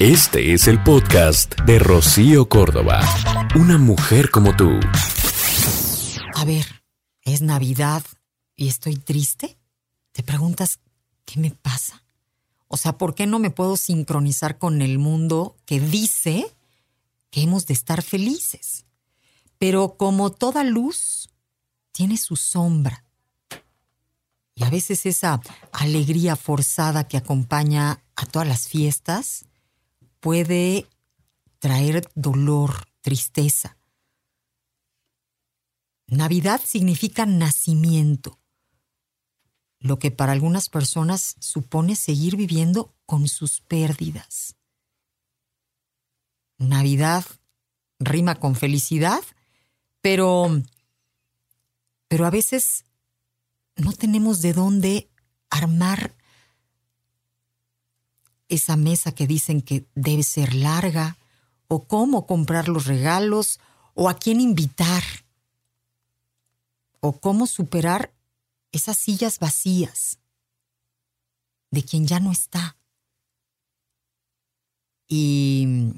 Este es el podcast de Rocío Córdoba. Una mujer como tú. A ver, ¿es Navidad y estoy triste? ¿Te preguntas qué me pasa? O sea, ¿por qué no me puedo sincronizar con el mundo que dice que hemos de estar felices? Pero como toda luz, tiene su sombra. Y a veces esa alegría forzada que acompaña a todas las fiestas puede traer dolor, tristeza. Navidad significa nacimiento, lo que para algunas personas supone seguir viviendo con sus pérdidas. Navidad rima con felicidad, pero, pero a veces no tenemos de dónde armar esa mesa que dicen que debe ser larga, o cómo comprar los regalos, o a quién invitar, o cómo superar esas sillas vacías de quien ya no está. Y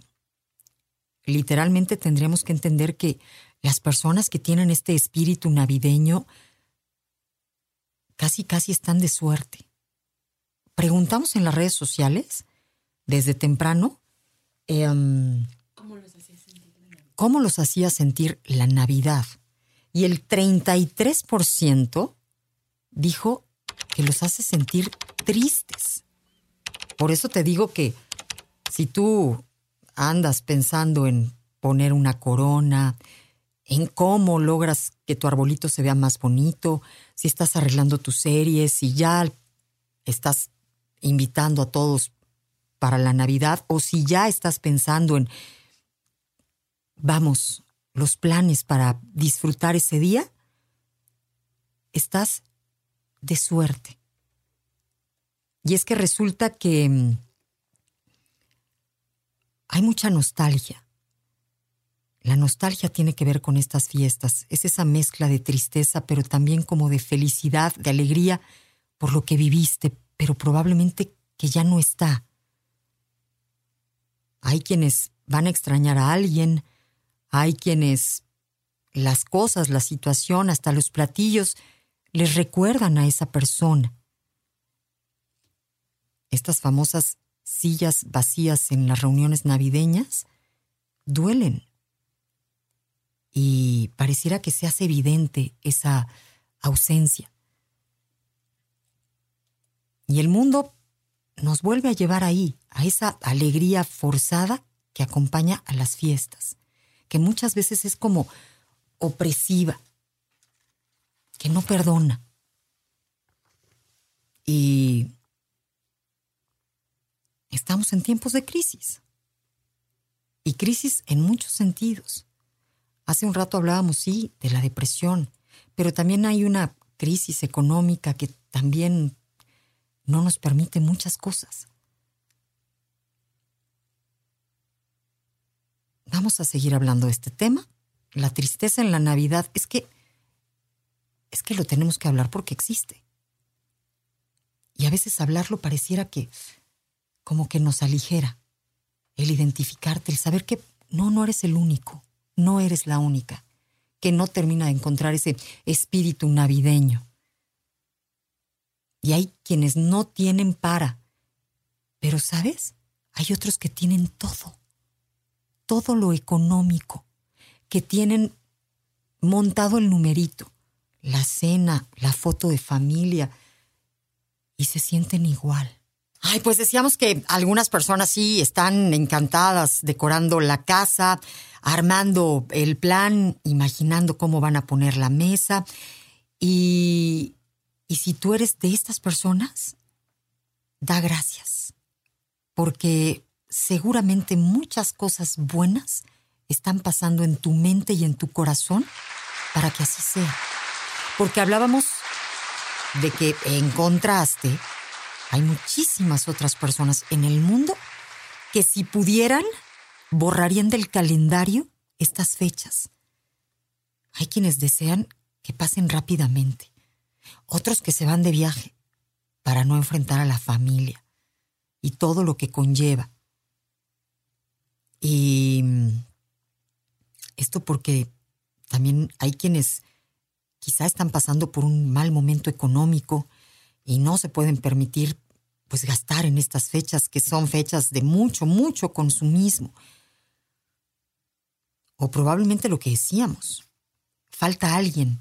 literalmente tendremos que entender que las personas que tienen este espíritu navideño casi casi están de suerte. Preguntamos en las redes sociales desde temprano em, ¿Cómo, los hacía sentir cómo los hacía sentir la Navidad. Y el 33% dijo que los hace sentir tristes. Por eso te digo que si tú andas pensando en poner una corona, en cómo logras que tu arbolito se vea más bonito, si estás arreglando tus series, si ya estás invitando a todos para la Navidad o si ya estás pensando en, vamos, los planes para disfrutar ese día, estás de suerte. Y es que resulta que mm, hay mucha nostalgia la nostalgia tiene que ver con estas fiestas, es esa mezcla de tristeza, pero también como de felicidad, de alegría por lo que viviste, pero probablemente que ya no está. Hay quienes van a extrañar a alguien, hay quienes las cosas, la situación, hasta los platillos, les recuerdan a esa persona. Estas famosas sillas vacías en las reuniones navideñas duelen y pareciera que se hace evidente esa ausencia. Y el mundo nos vuelve a llevar ahí, a esa alegría forzada que acompaña a las fiestas, que muchas veces es como opresiva, que no perdona. Y estamos en tiempos de crisis. Y crisis en muchos sentidos. Hace un rato hablábamos, sí, de la depresión, pero también hay una crisis económica que también no nos permite muchas cosas. Vamos a seguir hablando de este tema. La tristeza en la Navidad es que es que lo tenemos que hablar porque existe. Y a veces hablarlo pareciera que como que nos aligera el identificarte, el saber que no, no eres el único no eres la única que no termina de encontrar ese espíritu navideño. Y hay quienes no tienen para. Pero, ¿sabes? Hay otros que tienen todo. Todo lo económico. Que tienen montado el numerito, la cena, la foto de familia. Y se sienten igual. Ay, pues decíamos que algunas personas sí están encantadas decorando la casa, armando el plan, imaginando cómo van a poner la mesa. Y, y si tú eres de estas personas, da gracias, porque seguramente muchas cosas buenas están pasando en tu mente y en tu corazón para que así sea. Porque hablábamos de que en contraste, hay muchísimas otras personas en el mundo que si pudieran, borrarían del calendario estas fechas. Hay quienes desean que pasen rápidamente, otros que se van de viaje para no enfrentar a la familia y todo lo que conlleva. Y esto porque también hay quienes quizá están pasando por un mal momento económico y no se pueden permitir pues gastar en estas fechas que son fechas de mucho, mucho consumismo. O probablemente lo que decíamos, falta alguien.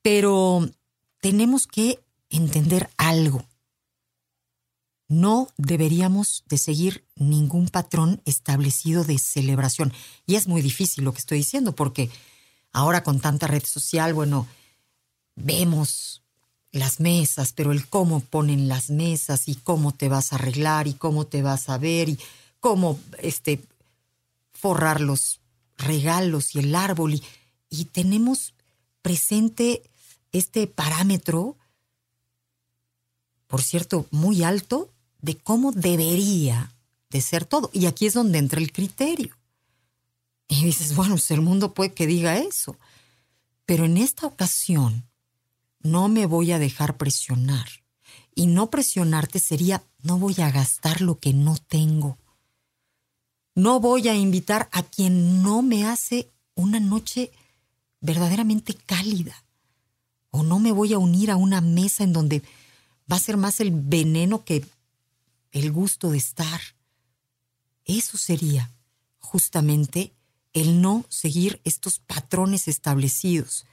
Pero tenemos que entender algo. No deberíamos de seguir ningún patrón establecido de celebración. Y es muy difícil lo que estoy diciendo porque ahora con tanta red social, bueno, vemos las mesas, pero el cómo ponen las mesas y cómo te vas a arreglar y cómo te vas a ver y cómo este forrar los regalos y el árbol y, y tenemos presente este parámetro, por cierto, muy alto, de cómo debería de ser todo. Y aquí es donde entra el criterio. Y dices, bueno, pues el mundo puede que diga eso. Pero en esta ocasión no me voy a dejar presionar. Y no presionarte sería, no voy a gastar lo que no tengo. No voy a invitar a quien no me hace una noche verdaderamente cálida. O no me voy a unir a una mesa en donde va a ser más el veneno que el gusto de estar. Eso sería justamente el no seguir estos patrones establecidos.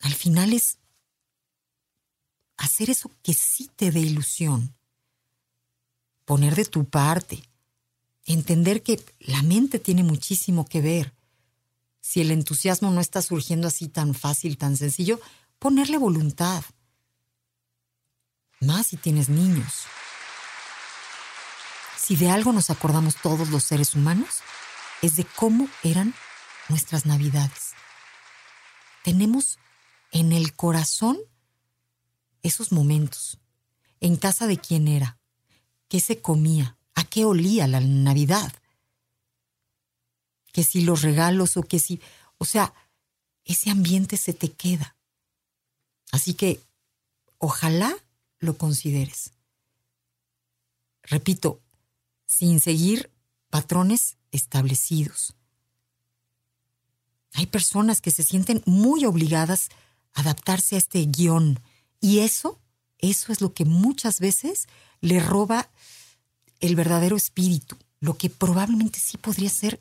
Al final es hacer eso que sí te dé ilusión, poner de tu parte, entender que la mente tiene muchísimo que ver. Si el entusiasmo no está surgiendo así tan fácil, tan sencillo, ponerle voluntad. Más si tienes niños. Si de algo nos acordamos todos los seres humanos, es de cómo eran nuestras navidades. Tenemos en el corazón esos momentos. En casa de quién era, qué se comía, a qué olía la Navidad. Que si los regalos o que si, o sea, ese ambiente se te queda. Así que ojalá lo consideres. Repito, sin seguir patrones establecidos. Hay personas que se sienten muy obligadas a adaptarse a este guion y eso, eso es lo que muchas veces le roba el verdadero espíritu, lo que probablemente sí podría ser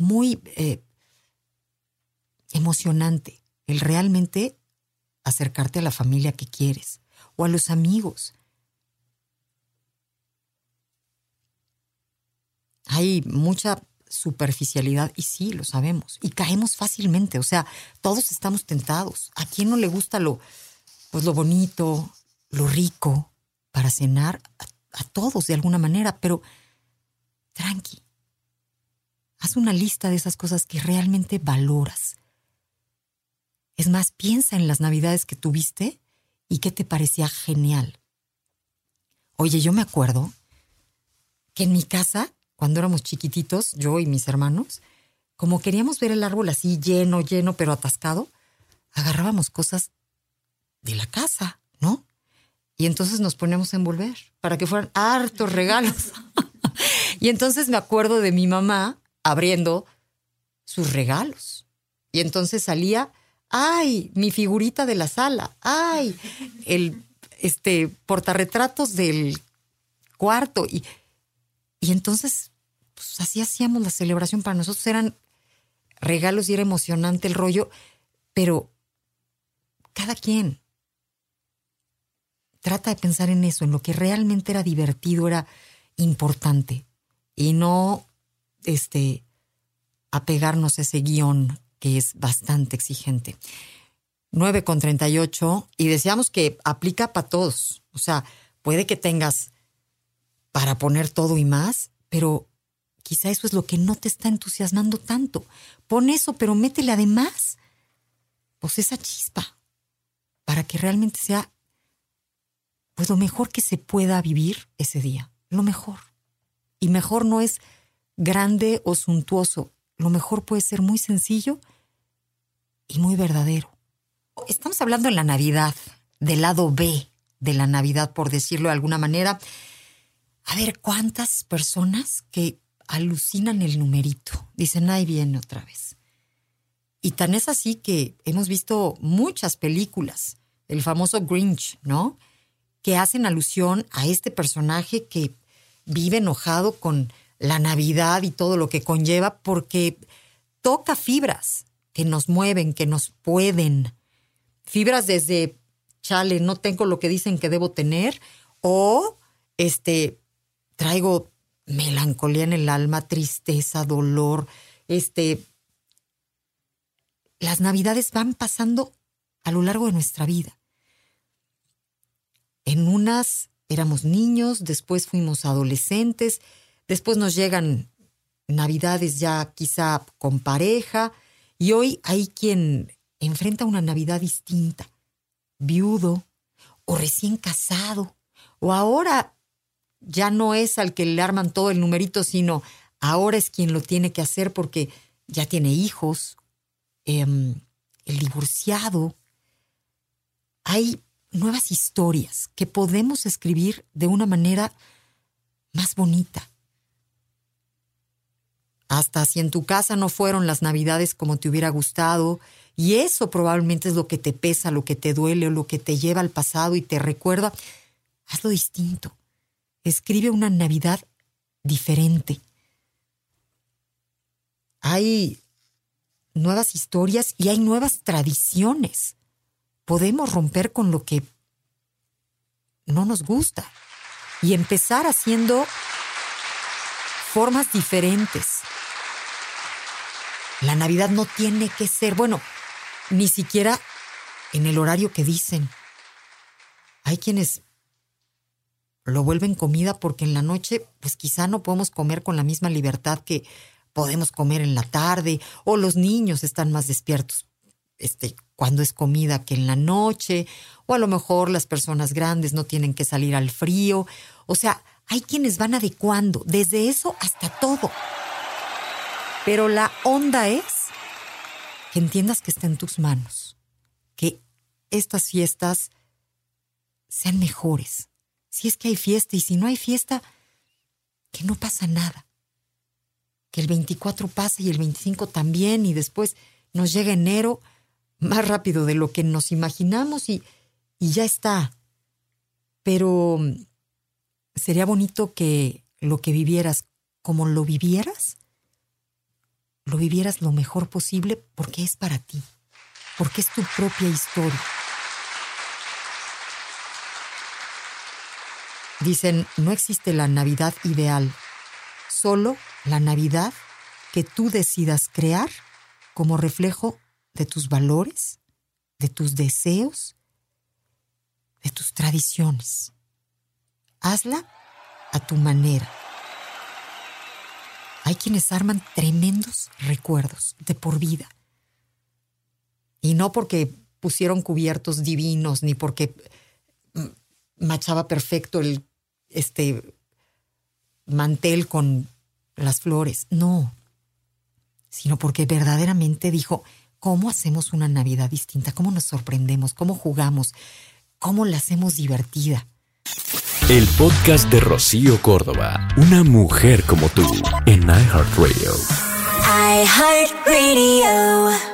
muy eh, emocionante, el realmente acercarte a la familia que quieres o a los amigos. Hay mucha superficialidad y sí, lo sabemos. Y caemos fácilmente, o sea, todos estamos tentados. ¿A quién no le gusta lo, pues lo bonito, lo rico para cenar? A, a todos de alguna manera, pero tranqui. Haz una lista de esas cosas que realmente valoras. Es más, piensa en las navidades que tuviste y qué te parecía genial. Oye, yo me acuerdo que en mi casa cuando éramos chiquititos, yo y mis hermanos, como queríamos ver el árbol así lleno, lleno, pero atascado, agarrábamos cosas de la casa, ¿no? Y entonces nos poníamos a envolver para que fueran hartos regalos. y entonces me acuerdo de mi mamá abriendo sus regalos. Y entonces salía, ay, mi figurita de la sala, ay, el este portarretratos del cuarto y y entonces, pues así hacíamos la celebración. Para nosotros eran regalos y era emocionante el rollo, pero cada quien trata de pensar en eso, en lo que realmente era divertido, era importante, y no este, apegarnos a ese guion que es bastante exigente. 9 con 38 y deseamos que aplica para todos. O sea, puede que tengas para poner todo y más, pero quizá eso es lo que no te está entusiasmando tanto. Pon eso, pero métele además, pues esa chispa, para que realmente sea, pues lo mejor que se pueda vivir ese día, lo mejor. Y mejor no es grande o suntuoso, lo mejor puede ser muy sencillo y muy verdadero. Estamos hablando en la Navidad, del lado B de la Navidad, por decirlo de alguna manera a ver, ¿cuántas personas que alucinan el numerito? Dicen, ahí viene otra vez. Y tan es así que hemos visto muchas películas, el famoso Grinch, ¿no? Que hacen alusión a este personaje que vive enojado con la Navidad y todo lo que conlleva porque toca fibras que nos mueven, que nos pueden. Fibras desde, chale, no tengo lo que dicen que debo tener o este, traigo melancolía en el alma, tristeza, dolor, este, las navidades van pasando a lo largo de nuestra vida. En unas éramos niños, después fuimos adolescentes, después nos llegan navidades ya quizá con pareja, y hoy hay quien enfrenta una Navidad distinta, viudo o recién casado, o ahora ya no es al que le arman todo el numerito, sino ahora es quien lo tiene que hacer porque ya tiene hijos Em, el divorciado. Hay nuevas historias que podemos escribir de una manera más bonita. Hasta si en tu casa no fueron las navidades como te hubiera gustado, y eso probablemente es lo que te pesa, lo que te duele o lo que te lleva al pasado y te recuerda, hazlo distinto. Escribe una Navidad diferente. Hay nuevas historias y hay nuevas tradiciones. Podemos romper con lo que no nos gusta y empezar haciendo formas diferentes. La Navidad no tiene que ser, bueno, ni siquiera en el horario que dicen. Hay quienes lo vuelven comida porque en la noche, pues quizá no podemos comer con la misma libertad que podemos comer en la tarde o los niños están más despiertos este, cuando es comida que en la noche, o a lo mejor las personas grandes no tienen que salir al frío. O sea, hay quienes van adecuando desde eso hasta todo. Pero la onda es que entiendas que está en tus manos, que estas fiestas sean mejores. Si es que hay fiesta y si no hay fiesta, que no pasa nada que el 24 pasa y el 25 también y después nos llega enero más rápido de lo que nos imaginamos y, y ya está. Pero mm, sería bonito que lo que vivieras como lo vivieras, lo vivieras lo mejor posible porque es para ti, porque es tu propia historia. Dicen, no existe la Navidad ideal, solo la Navidad que tú decidas crear como reflejo de tus valores, de tus deseos, de tus tradiciones. Hazla a tu manera. Hay quienes arman tremendos recuerdos de por vida. Y no porque pusieron cubiertos divinos, ni porque machaba perfecto el este mantel con las flores, no, sino porque verdaderamente dijo, ¿cómo hacemos una Navidad distinta? ¿Cómo nos sorprendemos? ¿Cómo jugamos? ¿Cómo la hacemos divertida? El podcast de Rocío Córdoba, una mujer como tú, en iHeartRadio. iHeartRadio.